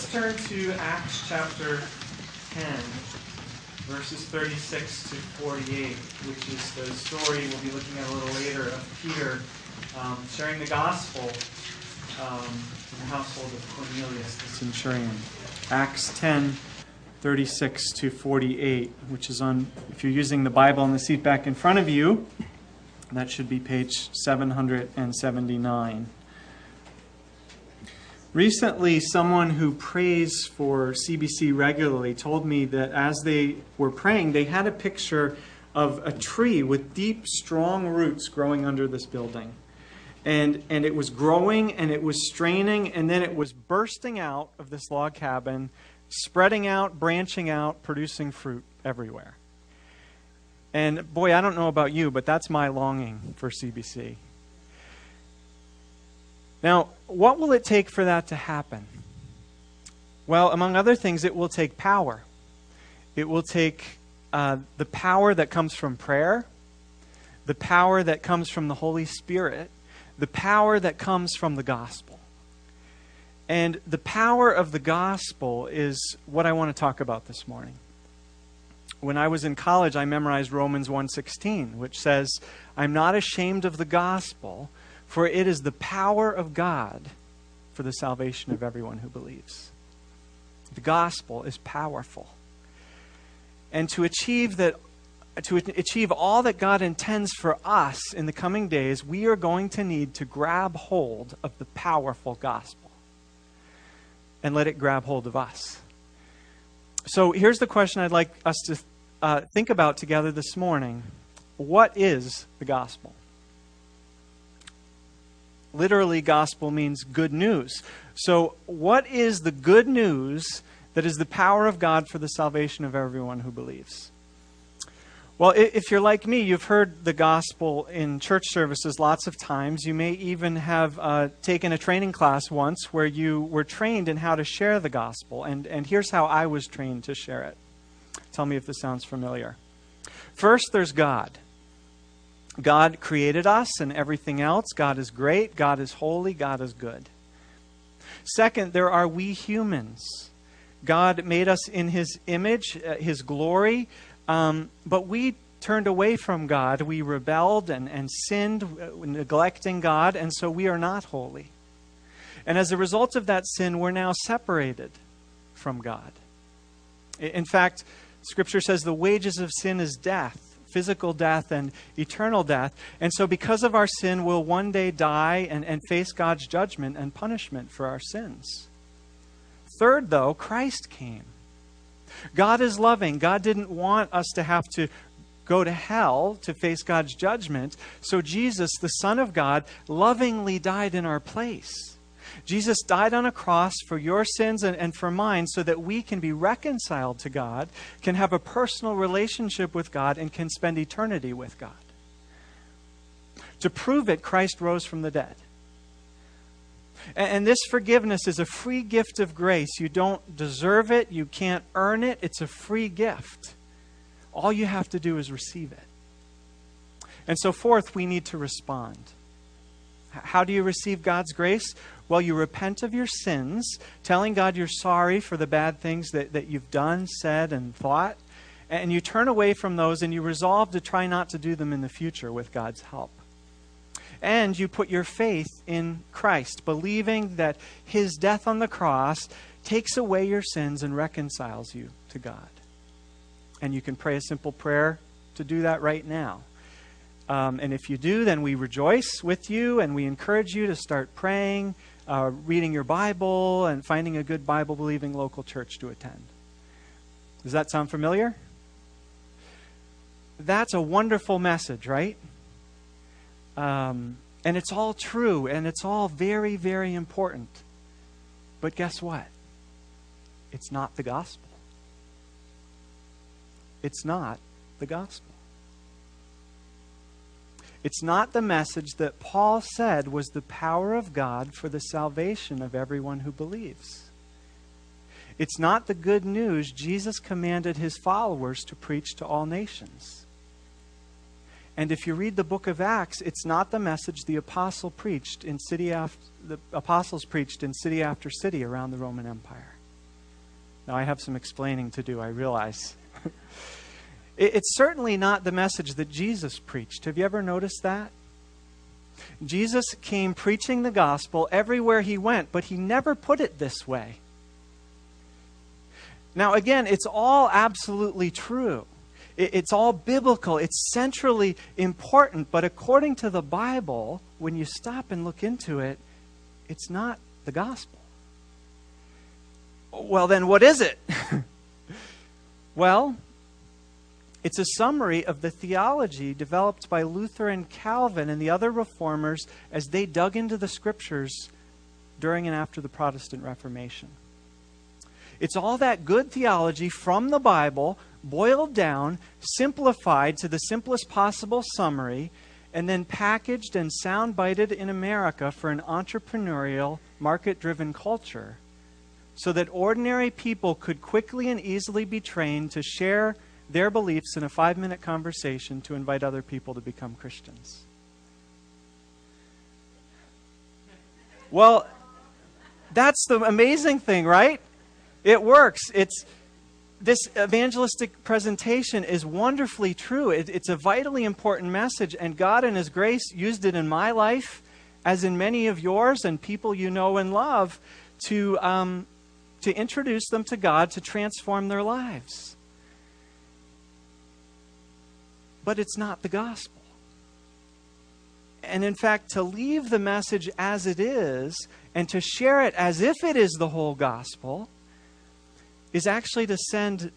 let's turn to Acts chapter 10, verses 36 to 48, which is the story we'll be looking at a little later of Peter um, sharing the gospel um, in the household of Cornelius, the centurion. Acts 10, 36 to 48, which is on, if you're using the Bible on the seat back in front of you, that should be page 779. Recently, someone who prays for CBC regularly told me that as they were praying, they had a picture of a tree with deep, strong roots growing under this building. And, and it was growing and it was straining, and then it was bursting out of this log cabin, spreading out, branching out, producing fruit everywhere. And boy, I don't know about you, but that's my longing for CBC. Now, what will it take for that to happen? Well, among other things, it will take power. It will take uh, the power that comes from prayer, the power that comes from the Holy Spirit, the power that comes from the gospel. And the power of the gospel is what I want to talk about this morning. When I was in college, I memorized Romans 1:16, which says, "I'm not ashamed of the gospel, for it is the power of God for the salvation of everyone who believes. The gospel is powerful. And to achieve that to achieve all that God intends for us in the coming days, we are going to need to grab hold of the powerful gospel and let it grab hold of us. So here's the question I'd like us to uh, think about together this morning What is the gospel? Literally, gospel means good news. So, what is the good news that is the power of God for the salvation of everyone who believes? Well, if you're like me, you've heard the gospel in church services lots of times. You may even have uh, taken a training class once where you were trained in how to share the gospel. And, and here's how I was trained to share it. Tell me if this sounds familiar. First, there's God. God created us and everything else. God is great. God is holy. God is good. Second, there are we humans. God made us in His image, uh, His glory, um, but we turned away from God. We rebelled and, and sinned, uh, neglecting God, and so we are not holy. And as a result of that sin, we're now separated from God. In fact, Scripture says the wages of sin is death physical death and eternal death. And so, because of our sin, we'll one day die and, and face God's judgment and punishment for our sins. Third, though, Christ came. God is loving. God didn't want us to have to go to hell to face God's judgment. So, Jesus, the Son of God, lovingly died in our place. Jesus died on a cross for your sins and, and for mine so that we can be reconciled to God, can have a personal relationship with God, and can spend eternity with God. To prove it, Christ rose from the dead. And, and this forgiveness is a free gift of grace. You don't deserve it, you can't earn it, it's a free gift. All you have to do is receive it. And so, fourth, we need to respond. How do you receive God's grace? Well, you repent of your sins, telling God you're sorry for the bad things that, that you've done, said, and thought. And you turn away from those and you resolve to try not to do them in the future with God's help. And you put your faith in Christ, believing that his death on the cross takes away your sins and reconciles you to God. And you can pray a simple prayer to do that right now. Um, and if you do, then we rejoice with you and we encourage you to start praying uh, reading your Bible and finding a good Bible believing local church to attend. Does that sound familiar? That's a wonderful message, right? Um, and it's all true and it's all very, very important. But guess what? It's not the gospel. It's not the gospel. It's not the message that Paul said was the power of God for the salvation of everyone who believes. It's not the good news Jesus commanded his followers to preach to all nations. And if you read the book of Acts, it's not the message the apostle preached in city after, the apostles preached in city after city around the Roman Empire. Now, I have some explaining to do, I realize. it's certainly not the message that Jesus preached. Have you ever noticed that? Jesus came preaching the gospel everywhere he went, but he never put it this way. Now, again, it's all absolutely true. It's all biblical. It's centrally important. But according to the Bible, when you stop and look into it, it's not the gospel. Well, then what is it? well, it's a summary of the theology developed by Luther and Calvin and the other reformers as they dug into the scriptures during and after the Protestant Reformation. It's all that good theology from the Bible, boiled down, simplified to the simplest possible summary, and then packaged and soundbited in America for an entrepreneurial, market driven culture so that ordinary people could quickly and easily be trained to share their beliefs in a five minute conversation to invite other people to become Christians. Well, that's the amazing thing, right? It works. It's this evangelistic presentation is wonderfully true. It, it's a vitally important message, and God, in His grace, used it in my life, as in many of yours and people you know and love, to um, to introduce them to God to transform their lives. But it's not the gospel. And in fact, to leave the message as it is and to share it as if it is the whole gospel is actually to send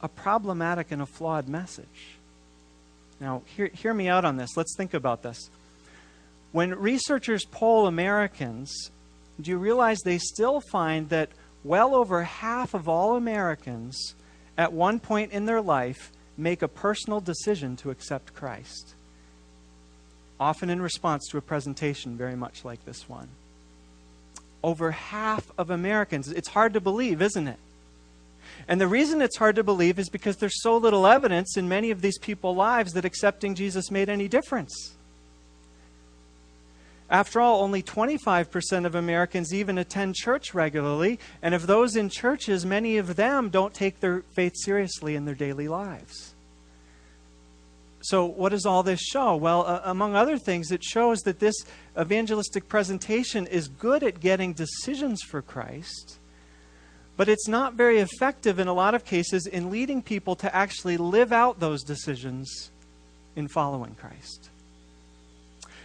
a problematic and a flawed message. Now, hear, hear me out on this. Let's think about this. When researchers poll Americans do you realize they still find that well over half of all Americans at one point in their life make a personal decision to accept Christ? Often in response to a presentation very much like this one. Over half of Americans. It's hard to believe, isn't it? And the reason it's hard to believe is because there's so little evidence in many of these people's lives that accepting Jesus made any difference. After all, only 25% of Americans even attend church regularly, and of those in churches, many of them don't take their faith seriously in their daily lives. So, what does all this show? Well, uh, among other things, it shows that this evangelistic presentation is good at getting decisions for Christ, but it's not very effective in a lot of cases in leading people to actually live out those decisions in following Christ.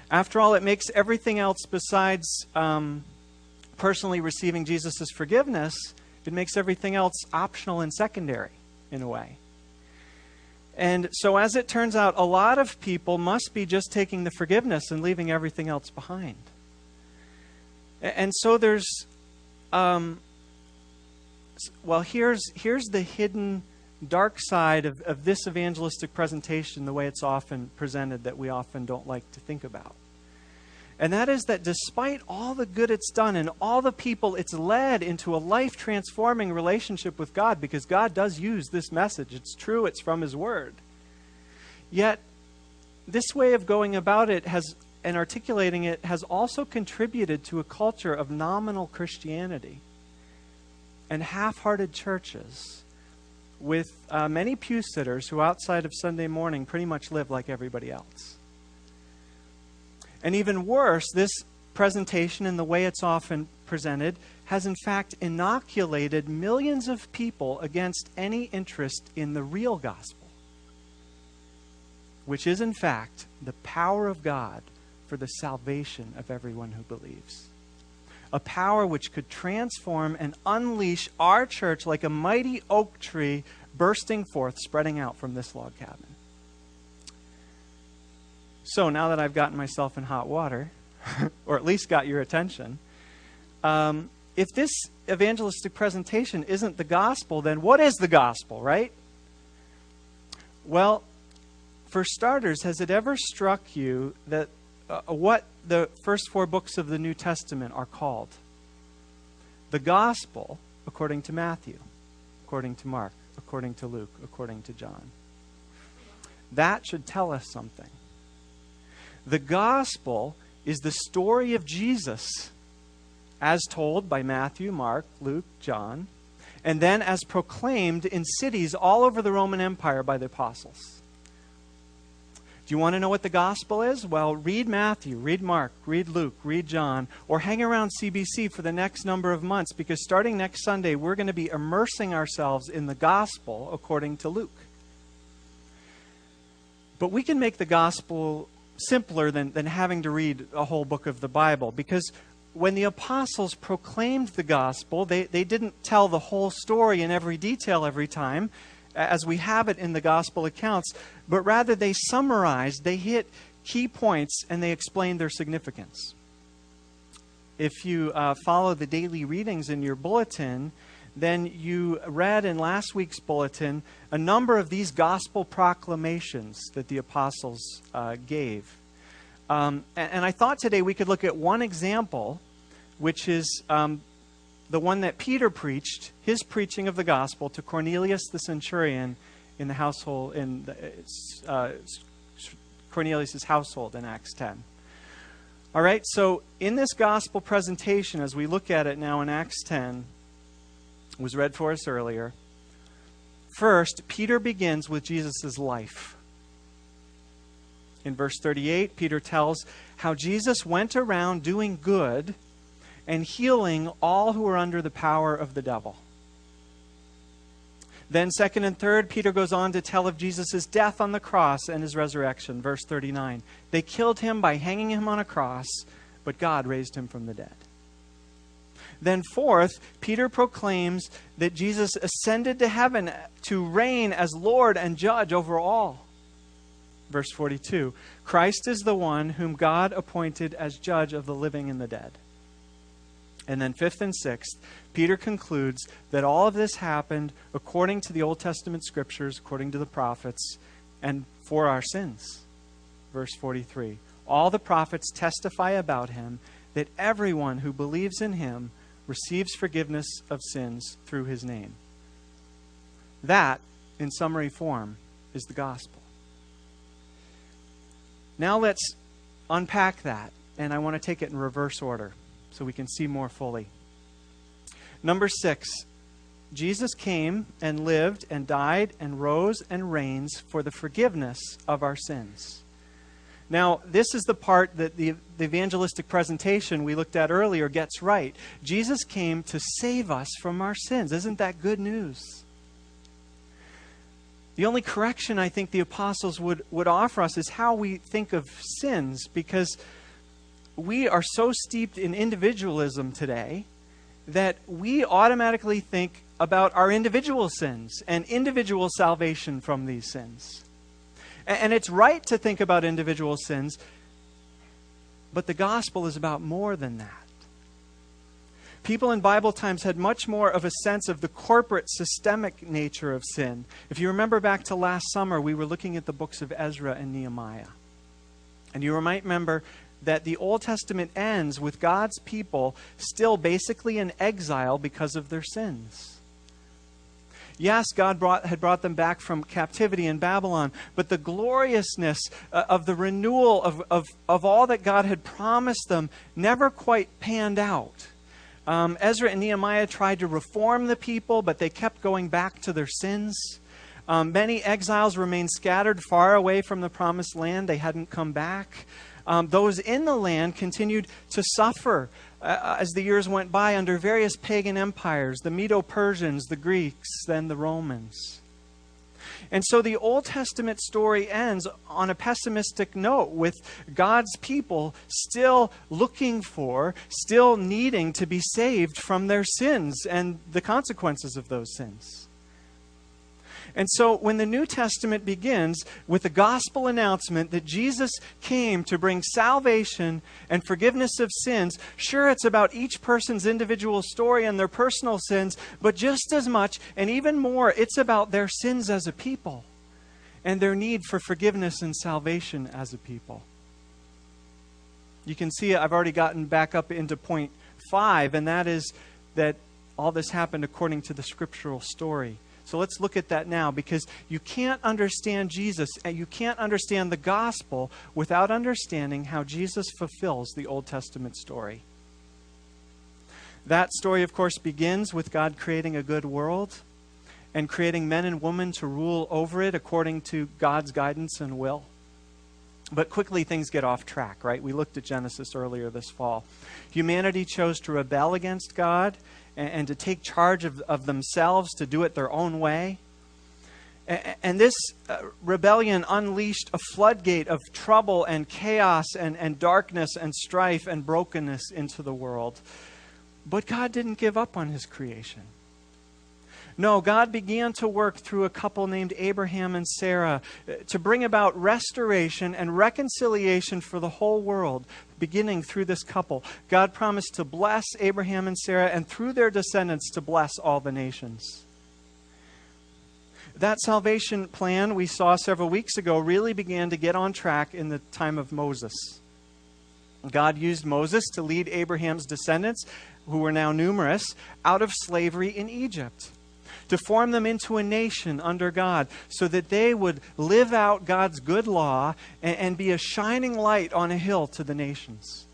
After all, it makes everything else besides um, personally receiving Jesus' forgiveness, it makes everything else optional and secondary in a way. And so, as it turns out, a lot of people must be just taking the forgiveness and leaving everything else behind. And so there's, um, well, here's, here's the hidden dark side of, of this evangelistic presentation, the way it's often presented, that we often don't like to think about. And that is that despite all the good it's done and all the people it's led into a life transforming relationship with God, because God does use this message, it's true, it's from His Word. Yet, this way of going about it has and articulating it has also contributed to a culture of nominal Christianity and half hearted churches with uh, many pew sitters who, outside of Sunday morning, pretty much live like everybody else. And even worse, this presentation and the way it's often presented has in fact inoculated millions of people against any interest in the real gospel, which is in fact the power of God for the salvation of everyone who believes. A power which could transform and unleash our church like a mighty oak tree bursting forth, spreading out from this log cabin. So now that I've gotten myself in hot water, or at least got your attention, um, if this evangelistic presentation isn't the gospel, then what is the gospel, right? Well, for starters, has it ever struck you that uh, what the first four books of the New Testament are called? The gospel, according to Matthew, according to Mark, according to Luke, according to John. That should tell us something. The gospel is the story of Jesus as told by Matthew, Mark, Luke, John. and then as proclaimed in cities all over the Roman Empire by the apostles. Do you want to know what the gospel is? Well, read Matthew, read Mark, read Luke, read John, or hang around CBC for the next number of months because starting next Sunday, we're going to be immersing ourselves in the gospel according to Luke. But we can make the gospel simpler than, than having to read a whole book of the Bible because when the apostles proclaimed the gospel, they, they didn't tell the whole story in every detail every time as we have it in the gospel accounts, but rather they summarized, they hit key points, and they explained their significance. If you uh, follow the daily readings in your bulletin, then you read in last week's bulletin a number of these gospel proclamations that the apostles uh, gave. Um, and, and, I thought today we could look at one example, which is um, the one that Peter preached, his preaching of the gospel to Cornelius the centurion in the household, in the, uh, Cornelius' household in Acts 10. All right, so in this gospel presentation, as we look at it now in Acts 10, was read for us earlier. First, Peter begins with Jesus' life. In verse 38, Peter tells how Jesus went around doing good and healing all who were under the power of the devil. Then, second and third, Peter goes on to tell of Jesus' death on the cross and his resurrection. Verse 39. They killed him by hanging him on a cross, but God raised him from the dead. Then, fourth, Peter proclaims that Jesus ascended to heaven to reign as Lord and judge over all. Verse 42 Christ is the one whom God appointed as judge of the living and the dead. And then, fifth and sixth, Peter concludes that all of this happened according to the Old Testament scriptures, according to the prophets, and for our sins. Verse 43 All the prophets testify about him that everyone who believes in him receives forgiveness of sins through his name. That, in summary form, is the gospel. Now let's unpack that, and I want to take it in reverse order so we can see more fully. Number six, Jesus came and lived and died and rose and reigns for the forgiveness of our sins. Now, this is the part that the, the, evangelistic presentation we looked at earlier gets right. Jesus came to save us from our sins. Isn't that good news? The only correction I think the apostles would, would offer us is how we think of sins, because we are so steeped in individualism today that we automatically think about our individual sins and individual salvation from these sins. And it's right to think about individual sins, but the gospel is about more than that. People in Bible times had much more of a sense of the corporate systemic nature of sin. If you remember back to last summer, we were looking at the books of Ezra and Nehemiah. And you might remember that the Old Testament ends with God's people still basically in exile because of their sins. Yes, God brought, had brought them back from captivity in Babylon, but the gloriousness uh, of the renewal of, of, of all that God had promised them never quite panned out. Um, Ezra and Nehemiah tried to reform the people, but they kept going back to their sins. Um, many exiles remained scattered far away from the promised land. They hadn't come back um, those in the land continued to suffer uh, uh, as the years went by under various pagan empires the Medo Persians, the Greeks, then the Romans. And so the Old Testament story ends on a pessimistic note with God's people still looking for, still needing to be saved from their sins and the consequences of those sins. And so when the New Testament begins with the gospel announcement that Jesus came to bring salvation and forgiveness of sins, sure, it's about each person's individual story and their personal sins, but just as much and even more, it's about their sins as a people and their need for forgiveness and salvation as a people. You can see I've already gotten back up into point five, and that is that all this happened according to the scriptural story. So let's look at that now because you can't understand Jesus and you can't understand the gospel without understanding how Jesus fulfills the Old Testament story. That story, of course, begins with God creating a good world and creating men and women to rule over it according to God's guidance and will. But quickly things get off track, right? We looked at Genesis earlier this fall. Humanity chose to rebel against God and, and to take charge of, of themselves, to do it their own way. And, and this uh, rebellion unleashed a floodgate of trouble and chaos and, and darkness and strife and brokenness into the world. But God didn't give up on his creation. No, God began to work through a couple named Abraham and Sarah uh, to bring about restoration and reconciliation for the whole world, beginning through this couple. God promised to bless Abraham and Sarah and through their descendants to bless all the nations. That salvation plan we saw several weeks ago really began to get on track in the time of Moses. God used Moses to lead Abraham's descendants, who were now numerous, out of slavery in Egypt to form them into a nation under God, so that they would live out God's good law and, and be a shining light on a hill to the nations.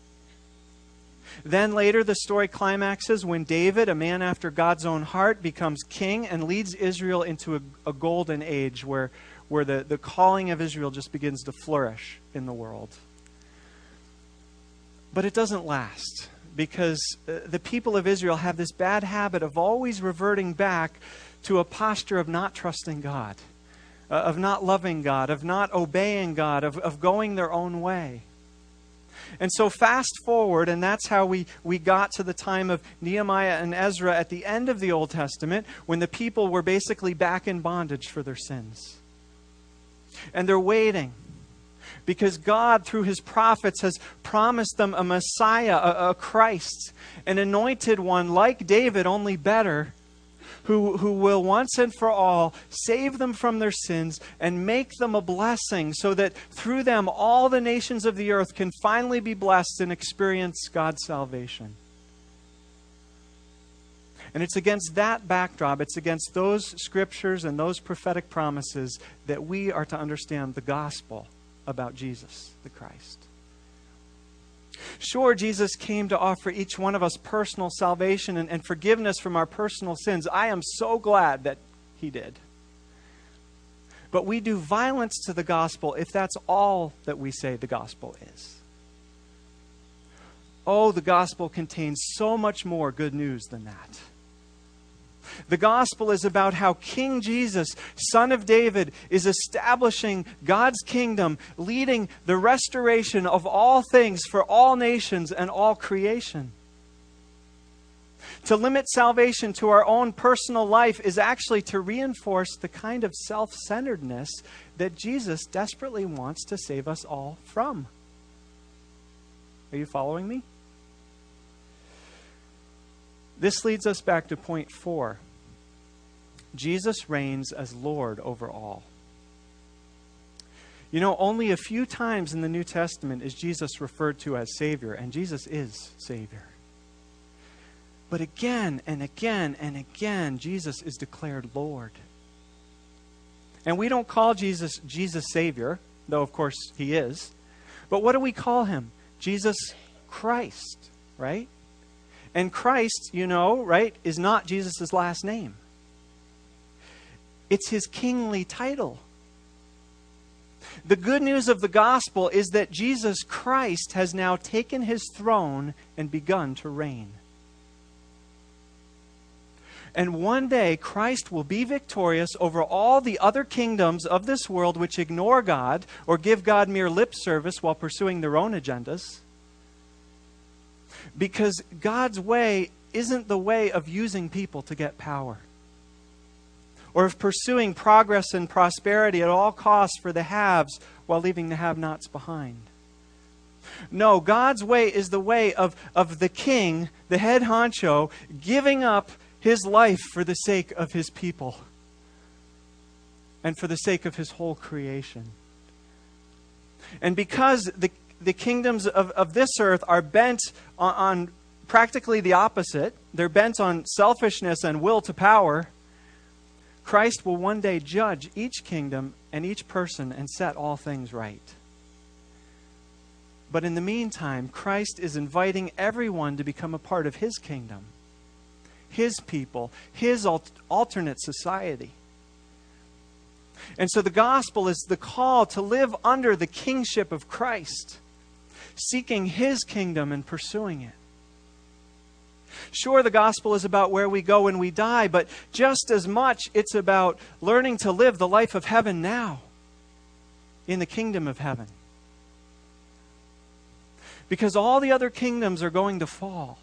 Then later, the story climaxes when David, a man after God's own heart, becomes king and leads Israel into a, a, golden age where, where the, the calling of Israel just begins to flourish in the world. But it doesn't last because uh, the people of Israel have this bad habit of always reverting back to a posture of not trusting God, uh, of not loving God, of not obeying God, of, of going their own way. And so, fast forward, and that's how we, we got to the time of Nehemiah and Ezra at the end of the Old Testament, when the people were basically back in bondage for their sins. And they're waiting because God, through his prophets, has promised them a Messiah, a, a Christ, an anointed one like David, only better, who, who will once and for all save them from their sins and make them a blessing so that through them all the nations of the earth can finally be blessed and experience God's salvation. And it's against that backdrop, it's against those scriptures and those prophetic promises that we are to understand the gospel about Jesus, the Christ. Sure, Jesus came to offer each one of us personal salvation and, and, forgiveness from our personal sins. I am so glad that He did. But we do violence to the gospel if that's all that we say the gospel is. Oh, the gospel contains so much more good news than that. The gospel is about how King Jesus, son of David, is establishing God's kingdom, leading the restoration of all things for all nations and all creation. To limit salvation to our own personal life is actually to reinforce the kind of self centeredness that Jesus desperately wants to save us all from. Are you following me? This leads us back to point four Jesus reigns as Lord over all. You know, only a few times in the New Testament is Jesus referred to as Savior, and Jesus is Savior. But again and again and again, Jesus is declared Lord. And we don't call Jesus Jesus Savior, though of course he is. But what do we call him? Jesus Christ, right? And Christ, you know, right, is not Jesus' last name, it's his kingly title. The good news of the gospel is that Jesus Christ has now taken his throne and begun to reign. And one day, Christ will be victorious over all the other kingdoms of this world which ignore God or give God mere lip service while pursuing their own agendas. Because God's way isn't the way of using people to get power or of pursuing progress and prosperity at all costs for the haves while leaving the have nots behind. No, God's way is the way of, of the king, the head honcho, giving up his life for the sake of his people and for the sake of his whole creation. And because the, the kingdoms of, of this earth are bent on, on practically the opposite. They're bent on selfishness and will to power. Christ will one day judge each kingdom and each person and set all things right. But in the meantime, Christ is inviting everyone to become a part of his kingdom his people, his alternate society. And so the gospel is the call to live under the kingship of Christ, seeking his kingdom and pursuing it. Sure, the gospel is about where we go when we die, but just as much it's about learning to live the life of heaven now in the kingdom of heaven. Because all the other kingdoms are going to fall,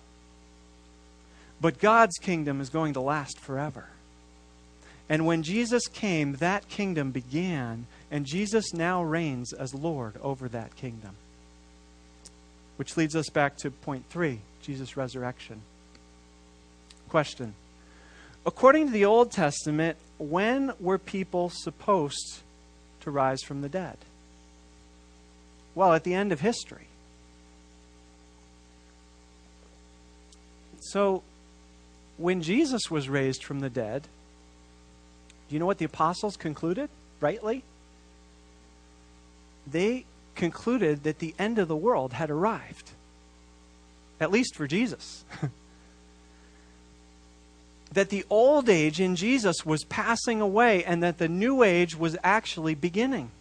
but God's kingdom is going to last forever. And when Jesus came, that kingdom began, and Jesus now reigns as Lord over that kingdom. Which leads us back to point three Jesus' resurrection. Question According to the Old Testament, when were people supposed to rise from the dead? Well, at the end of history. So, when Jesus was raised from the dead, do you know what the apostles concluded, rightly? They concluded that the end of the world had arrived, at least for Jesus. that the old age in Jesus was passing away and that the new age was actually beginning.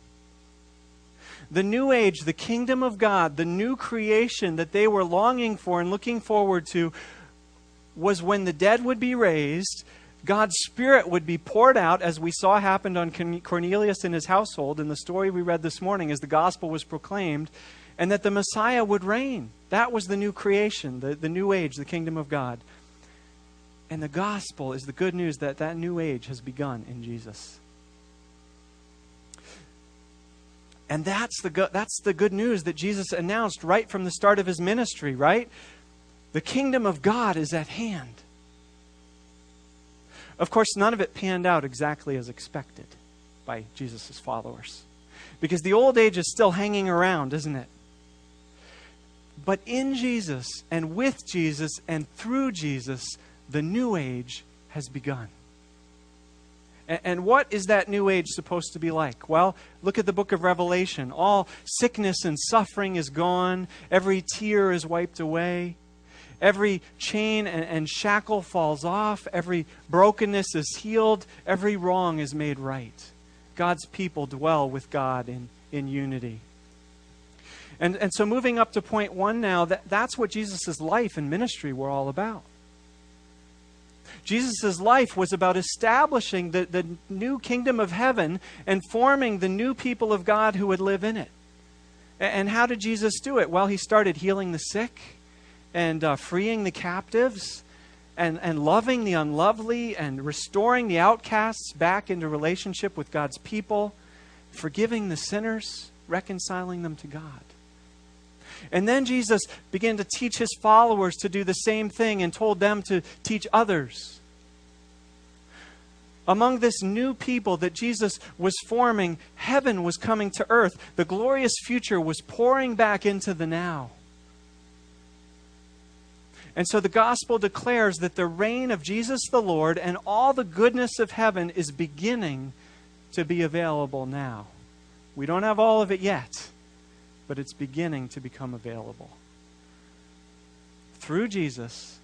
The new age, the kingdom of God, the new creation that they were longing for and looking forward to was when the dead would be raised God's Spirit would be poured out, as we saw happened on Cornelius and his household in the story we read this morning as the gospel was proclaimed, and that the Messiah would reign. That was the new creation, the, the new age, the kingdom of God. And the gospel is the good news that that new age has begun in Jesus. And that's the, go- that's the good news that Jesus announced right from the start of his ministry, right? The kingdom of God is at hand. Of course, none of it panned out exactly as expected by Jesus' followers. Because the old age is still hanging around, isn't it? But in Jesus and with Jesus and through Jesus, the new age has begun. And what is that new age supposed to be like? Well, look at the book of Revelation. All sickness and suffering is gone, every tear is wiped away. Every chain and, and shackle falls off. Every brokenness is healed. Every wrong is made right. God's people dwell with God in, in unity. And, and so, moving up to point one now, that, that's what Jesus' life and ministry were all about. Jesus' life was about establishing the, the new kingdom of heaven and forming the new people of God who would live in it. And how did Jesus do it? Well, he started healing the sick and uh, freeing the captives and, and loving the unlovely and restoring the outcasts back into relationship with God's people, forgiving the sinners, reconciling them to God. And then Jesus began to teach his followers to do the same thing and told them to teach others. Among this new people that Jesus was forming, heaven was coming to earth. The glorious future was pouring back into the now. And so the gospel declares that the reign of Jesus the Lord and all the goodness of heaven is beginning to be available now. We don't have all of it yet, but it's beginning to become available. Through Jesus,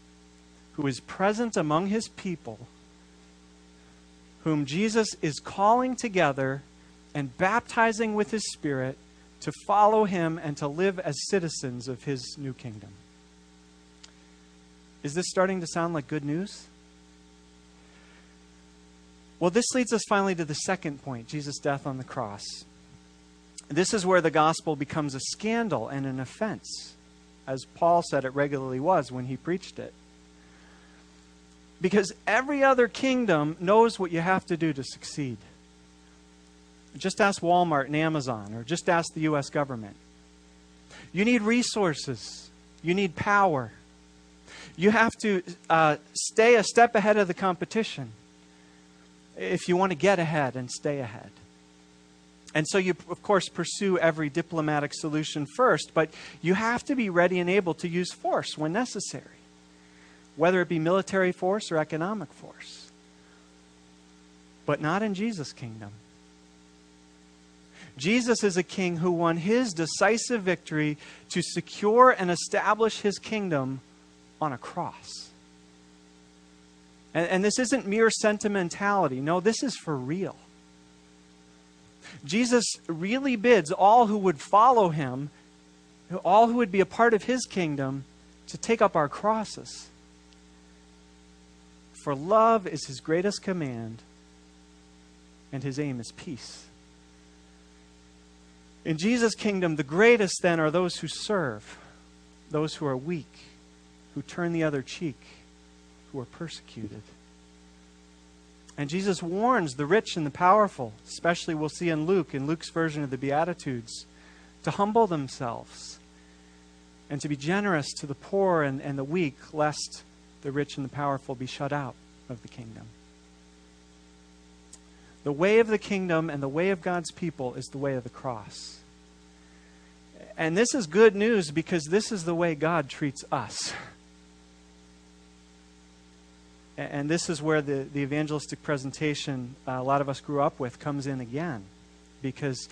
who is present among his people, whom Jesus is calling together and baptizing with his Spirit to follow him and to live as citizens of his new kingdom. Is this starting to sound like good news? Well, this leads us finally to the second point Jesus' death on the cross. This is where the gospel becomes a scandal and an offense, as Paul said it regularly was when he preached it. Because every other kingdom knows what you have to do to succeed. Just ask Walmart and Amazon, or just ask the U.S. government. You need resources, you need power. You have to uh, stay a step ahead of the competition if you want to get ahead and stay ahead. And so you, of course, pursue every diplomatic solution first, but you have to be ready and able to use force when necessary, whether it be military force or economic force. But not in Jesus' kingdom. Jesus is a king who won his decisive victory to secure and establish his kingdom on a cross. And, and this isn't mere sentimentality. No, this is for real. Jesus really bids all who would follow him, all who would be a part of his kingdom, to take up our crosses. For love is his greatest command, and his aim is peace. In Jesus' kingdom, the greatest then are those who serve, those who are weak, who turn the other cheek, who are persecuted. And Jesus warns the rich and the powerful, especially we'll see in Luke, in Luke's version of the Beatitudes, to humble themselves and to be generous to the poor and, and the weak, lest the rich and the powerful be shut out of the kingdom. The way of the kingdom and the way of God's people is the way of the cross. And this is good news because this is the way God treats us. And this is where the, the evangelistic presentation uh, a lot of us grew up with comes in again. Because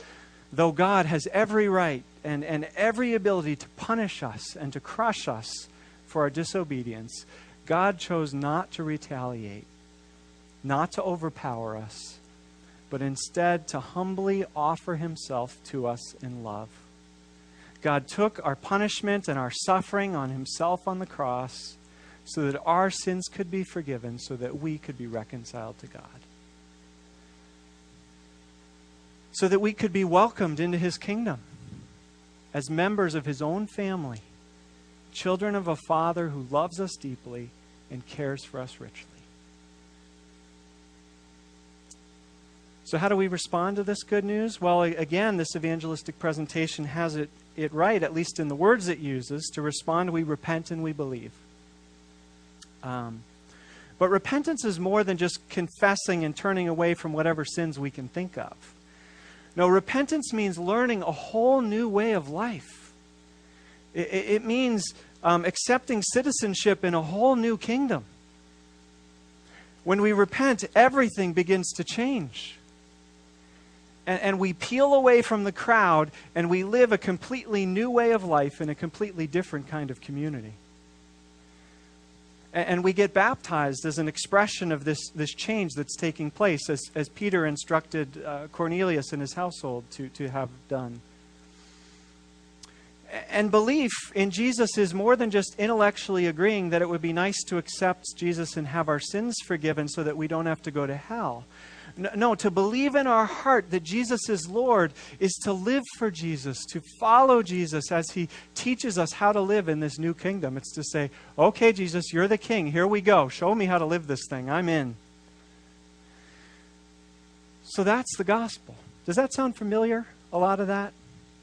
though God has every right and, and every ability to punish us and to crush us for our disobedience, God chose not to retaliate, not to overpower us, but instead to humbly offer himself to us in love. God took our punishment and our suffering on himself on the cross so that our sins could be forgiven, so that we could be reconciled to God. So that we could be welcomed into his kingdom as members of his own family, children of a father who loves us deeply and cares for us richly. So, how do we respond to this good news? Well, again, this evangelistic presentation has it, it right, at least in the words it uses. To respond, we repent and we believe. Um, but repentance is more than just confessing and turning away from whatever sins we can think of. No, repentance means learning a whole new way of life. It, it means um, accepting citizenship in a whole new kingdom. When we repent, everything begins to change. And, and we peel away from the crowd and we live a completely new way of life in a completely different kind of community. And we get baptized as an expression of this, this change that's taking place, as, as Peter instructed uh, Cornelius and his household to, to have done. And belief in Jesus is more than just intellectually agreeing that it would be nice to accept Jesus and have our sins forgiven so that we don't have to go to hell. No, to believe in our heart that Jesus is Lord is to live for Jesus, to follow Jesus as he teaches us how to live in this new kingdom. It's to say, okay, Jesus, you're the king. Here we go. Show me how to live this thing. I'm in. So that's the gospel. Does that sound familiar? A lot of that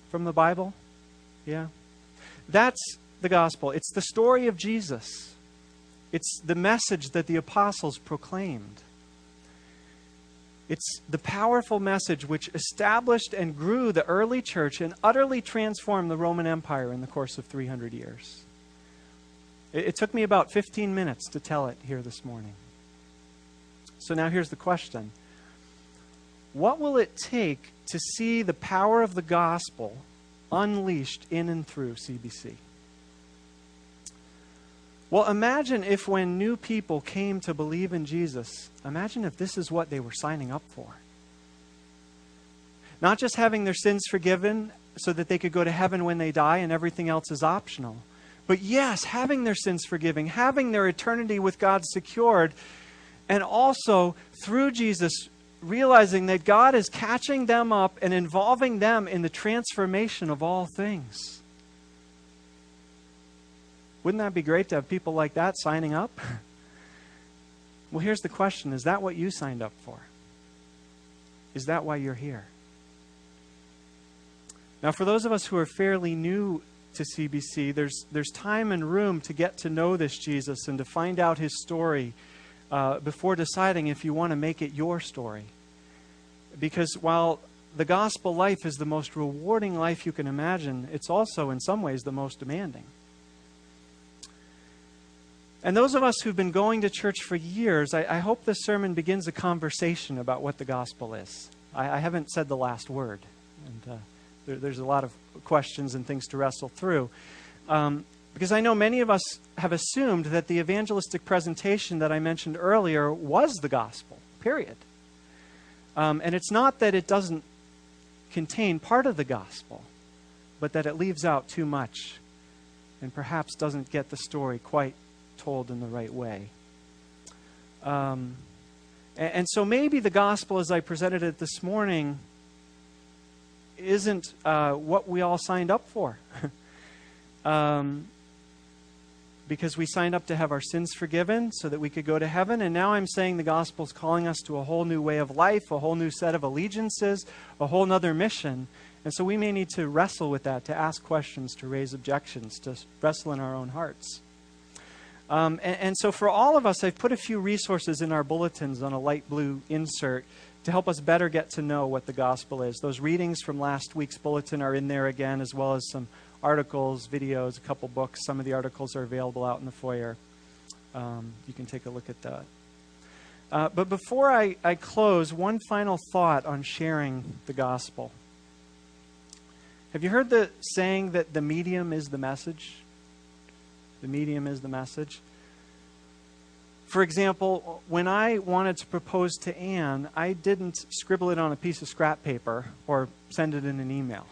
from the Bible? Yeah. That's the gospel. It's the story of Jesus, it's the message that the apostles proclaimed. It's the powerful message which established and grew the early church and utterly transformed the Roman Empire in the course of 300 years. It, it, took me about 15 minutes to tell it here this morning. So now here's the question What will it take to see the power of the gospel unleashed in and through CBC? Well, imagine if when new people came to believe in Jesus, imagine if this is what they were signing up for. Not just having their sins forgiven so that they could go to heaven when they die and everything else is optional. But yes, having their sins forgiven, having their eternity with God secured, and also through Jesus realizing that God is catching them up and involving them in the transformation of all things. Wouldn't that be great to have people like that signing up? well, here's the question Is that what you signed up for? Is that why you're here? Now, for those of us who are fairly new to CBC, there's, there's time and room to get to know this Jesus and to find out his story uh, before deciding if you want to make it your story. Because while the gospel life is the most rewarding life you can imagine, it's also, in some ways, the most demanding. And those of us who've been going to church for years, I, I hope this sermon begins a conversation about what the gospel is. I, I haven't said the last word, and uh, there, there's a lot of questions and things to wrestle through. Um, Because I know many of us have assumed that the evangelistic presentation that I mentioned earlier was the gospel, period. Um, and it's not that it doesn't contain part of the gospel, but that it leaves out too much and perhaps doesn't get the story quite told in the right way. Um, and, and, so maybe the gospel, as I presented it this morning, isn't uh, what we all signed up for. um, because we signed up to have our sins forgiven so that we could go to heaven. And now I'm saying the gospel is calling us to a whole new way of life, a whole new set of allegiances, a whole nother mission. And so we may need to wrestle with that, to ask questions, to raise objections, to wrestle in our own hearts. Um, and, and, so for all of us, I've put a few resources in our bulletins on a light blue insert to help us better get to know what the gospel is. Those readings from last week's bulletin are in there again, as well as some articles, videos, a couple books. Some of the articles are available out in the foyer. Um, you can take a look at that. Uh, but before I, I close, one final thought on sharing the gospel. Have you heard the saying that the medium is the message? The medium is the message. For example, when I wanted to propose to Anne, I didn't scribble it on a piece of scrap paper or send it in an email.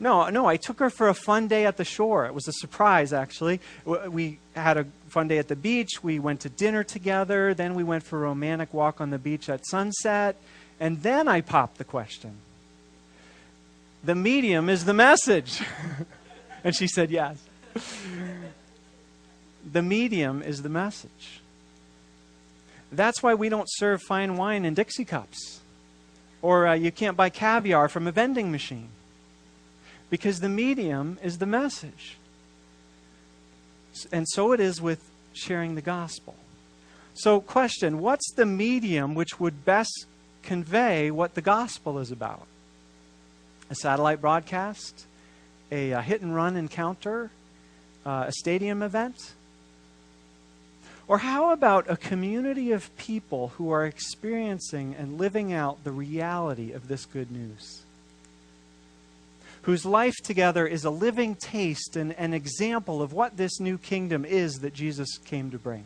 No, no, I took her for a fun day at the shore. It was a surprise, actually. We had a fun day at the beach. We went to dinner together. Then we went for a romantic walk on the beach at sunset. And then I popped the question The medium is the message. and she said yes. The medium is the message. That's why we don't serve fine wine in Dixie cups. Or uh, you can't buy caviar from a vending machine because the medium is the message. And so it is with sharing the gospel. So, question What's the medium which would best convey what the gospel is about? A satellite broadcast? A, a hit and run encounter? Uh, a stadium event? Or how about a community of people who are experiencing and living out the reality of this good news? whose life together is a living taste and an example of what this new kingdom is that Jesus came to bring.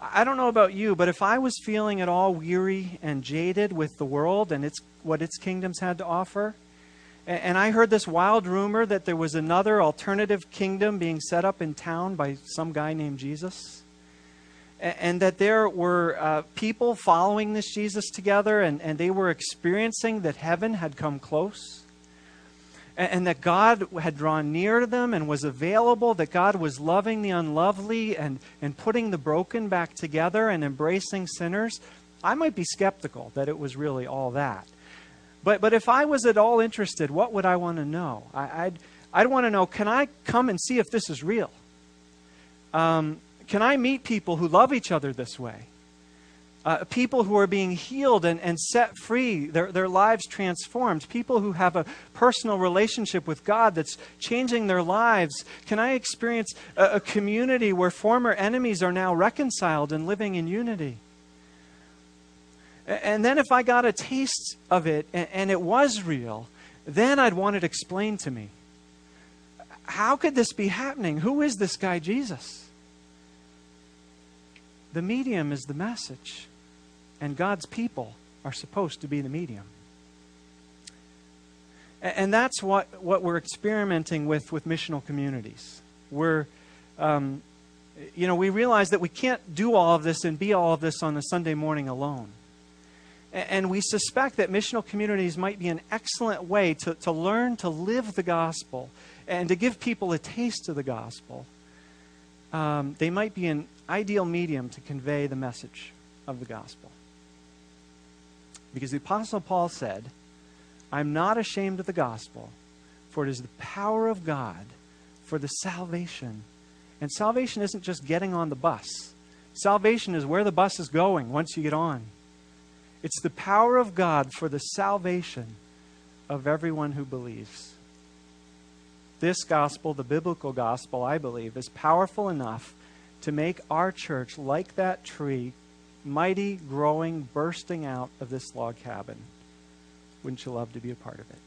I don't know about you, but if I was feeling at all weary and jaded with the world and its, what its kingdoms had to offer, and I heard this wild rumor that there was another alternative kingdom being set up in town by some guy named Jesus, and that there were uh, people following this Jesus together, and, and they were experiencing that heaven had come close. And, that God had drawn near to them and was available, that God was loving the unlovely and, and putting the broken back together and embracing sinners, I might be skeptical that it was really all that. But, but if I was at all interested, what would I want to know? I, would I'd want to know can I come and see if this is real? Um, can I meet people who love each other this way? uh, people who are being healed and, and set free, their, their lives transformed, people who have a personal relationship with God that's changing their lives. Can I experience a, a community where former enemies are now reconciled and living in unity? And then, if I got a taste of it and, it was real, then I'd want it explained to me. How could this be happening? Who is this guy, Jesus? The medium is the message and God's people are supposed to be the medium. And that's what, what we're experimenting with with missional communities. We're, um, you know, we realize that we can't do all of this and be all of this on a Sunday morning alone. And we suspect that missional communities might be an excellent way to, to learn to live the gospel and to give people a taste of the gospel. Um, they might be an ideal medium to convey the message of the gospel. Because the Apostle Paul said, I'm not ashamed of the gospel, for it is the power of God for the salvation. And salvation isn't just getting on the bus, salvation is where the bus is going once you get on. It's the power of God for the salvation of everyone who believes. This gospel, the biblical gospel, I believe, is powerful enough to make our church like that tree mighty, growing, bursting out of this log cabin. Wouldn't you love to be a part of it?